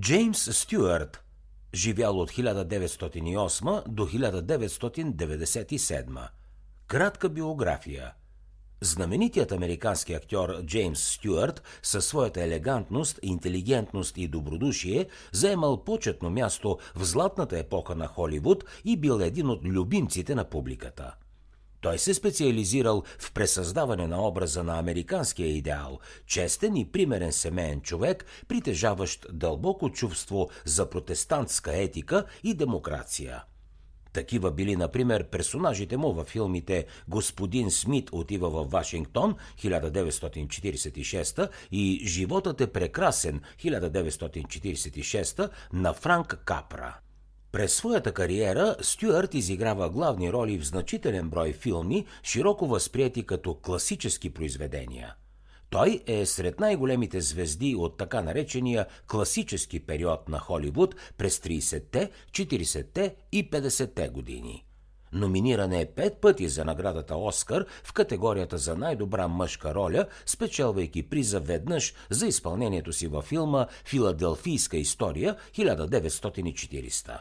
Джеймс Стюарт, живял от 1908 до 1997. Кратка биография. Знаменитият американски актьор Джеймс Стюарт със своята елегантност, интелигентност и добродушие заемал почетно място в златната епоха на Холивуд и бил един от любимците на публиката – той се специализирал в пресъздаване на образа на американския идеал, честен и примерен семейен човек, притежаващ дълбоко чувство за протестантска етика и демокрация. Такива били, например, персонажите му във филмите Господин Смит отива в Вашингтон 1946 и Животът е прекрасен 1946 на Франк Капра. През своята кариера Стюарт изиграва главни роли в значителен брой филми, широко възприяти като класически произведения. Той е сред най-големите звезди от така наречения класически период на Холивуд през 30-те, 40-те и 50-те години. Номиниран е пет пъти за наградата Оскар в категорията за най-добра мъжка роля, спечелвайки приза веднъж за изпълнението си във филма «Филаделфийска история» 1940.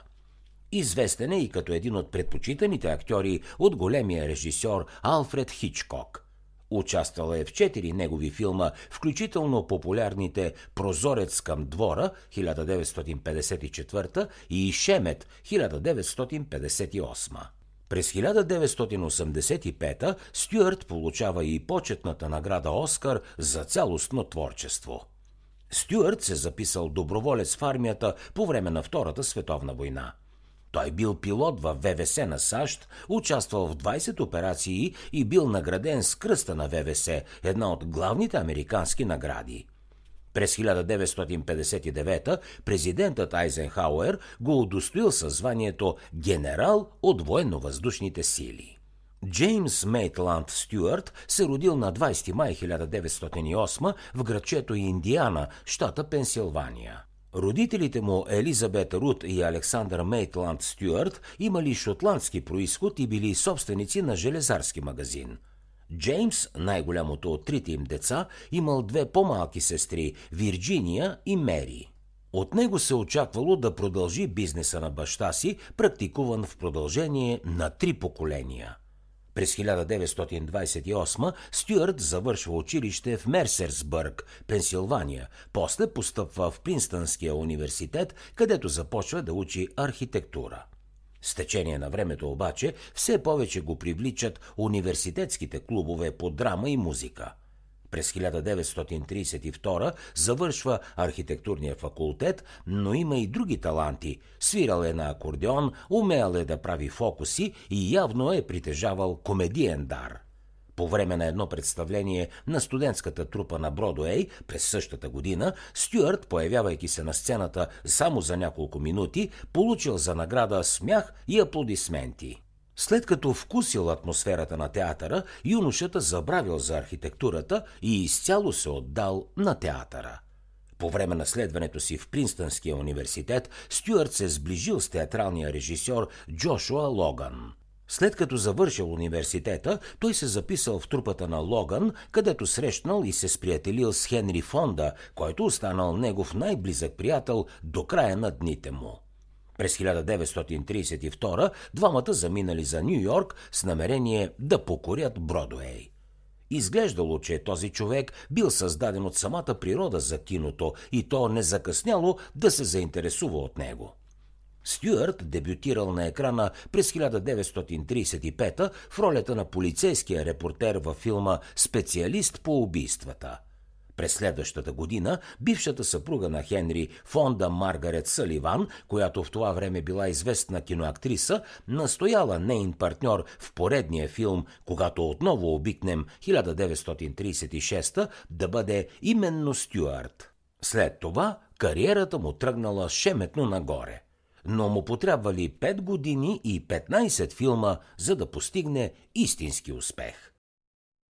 Известен е и като един от предпочитаните актьори от големия режисьор Алфред Хичкок. Участвал е в четири негови филма, включително популярните «Прозорец към двора» 1954 и «Шемет» 1958. През 1985 Стюарт получава и почетната награда Оскар за цялостно творчество. Стюарт се записал доброволец в армията по време на Втората световна война – той бил пилот в ВВС на САЩ, участвал в 20 операции и бил награден с кръста на ВВС, една от главните американски награди. През 1959 президентът Айзенхауер го удостоил със званието генерал от военно-въздушните сили. Джеймс Мейтланд Стюарт се родил на 20 май 1908 в градчето Индиана, щата Пенсилвания. Родителите му Елизабет Рут и Александър Мейтланд Стюарт имали шотландски происход и били собственици на железарски магазин. Джеймс, най-голямото от трите им деца, имал две по-малки сестри – Вирджиния и Мери. От него се очаквало да продължи бизнеса на баща си, практикуван в продължение на три поколения – през 1928 Стюарт завършва училище в Мерсерсбърг, Пенсилвания. После постъпва в Принстънския университет, където започва да учи архитектура. С течение на времето обаче все повече го привличат университетските клубове по драма и музика – през 1932 завършва архитектурния факултет, но има и други таланти. Свирал е на акордеон, умел е да прави фокуси и явно е притежавал комедиен дар. По време на едно представление на студентската трупа на Бродуей през същата година, Стюарт, появявайки се на сцената само за няколко минути, получил за награда смях и аплодисменти. След като вкусил атмосферата на театъра, юношата забравил за архитектурата и изцяло се отдал на театъра. По време на следването си в Принстънския университет, Стюарт се сближил с театралния режисьор Джошуа Логан. След като завършил университета, той се записал в трупата на Логан, където срещнал и се сприятелил с Хенри Фонда, който останал негов най-близък приятел до края на дните му. През 1932 двамата заминали за Нью Йорк с намерение да покорят Бродуей. Изглеждало, че този човек бил създаден от самата природа за киното и то не закъсняло да се заинтересува от него. Стюарт дебютирал на екрана през 1935 в ролята на полицейския репортер във филма «Специалист по убийствата». През следващата година бившата съпруга на Хенри, фонда Маргарет Саливан, която в това време била известна киноактриса, настояла нейн партньор в поредния филм, когато отново обикнем 1936 да бъде именно Стюарт. След това кариерата му тръгнала шеметно нагоре. Но му потребвали 5 години и 15 филма, за да постигне истински успех.